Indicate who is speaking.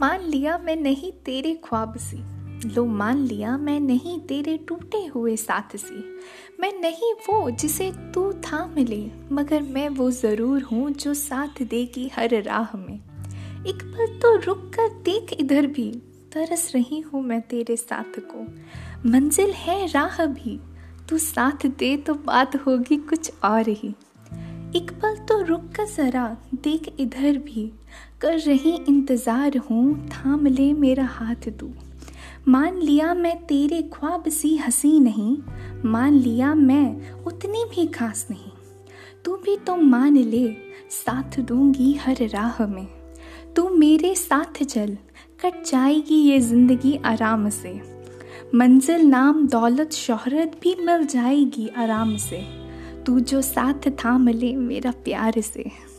Speaker 1: मान लिया मैं नहीं तेरे ख्वाब सी। लो मान लिया मैं नहीं तेरे टूटे हुए साथ सी। मैं नहीं वो जिसे तू था मिले, मगर मैं वो ज़रूर हूँ जो साथ देगी हर राह में। एक पल तो रुक कर देख इधर भी, तरस रही हूँ मैं तेरे साथ को। मंजिल है राह भी, तू साथ दे तो बात होगी कुछ और ही। एक पल तो रुक कर जरा देख इधर भी। कर रही इंतज़ार हूँ, थाम ले मेरा हाथ तू। मान लिया मैं तेरे ख्वाब सी हँसी नहीं, मान लिया मैं उतनी भी खास नहीं। तू भी तो मान ले, साथ दूँगी हर राह में। तू मेरे साथ चल, कट जाएगी ये ज़िंदगी आराम से। मंजिल नाम, दौलत, शोहरत भी मिल जाएगी आराम से। तू जो साथ था मिले मेरा प्यार से।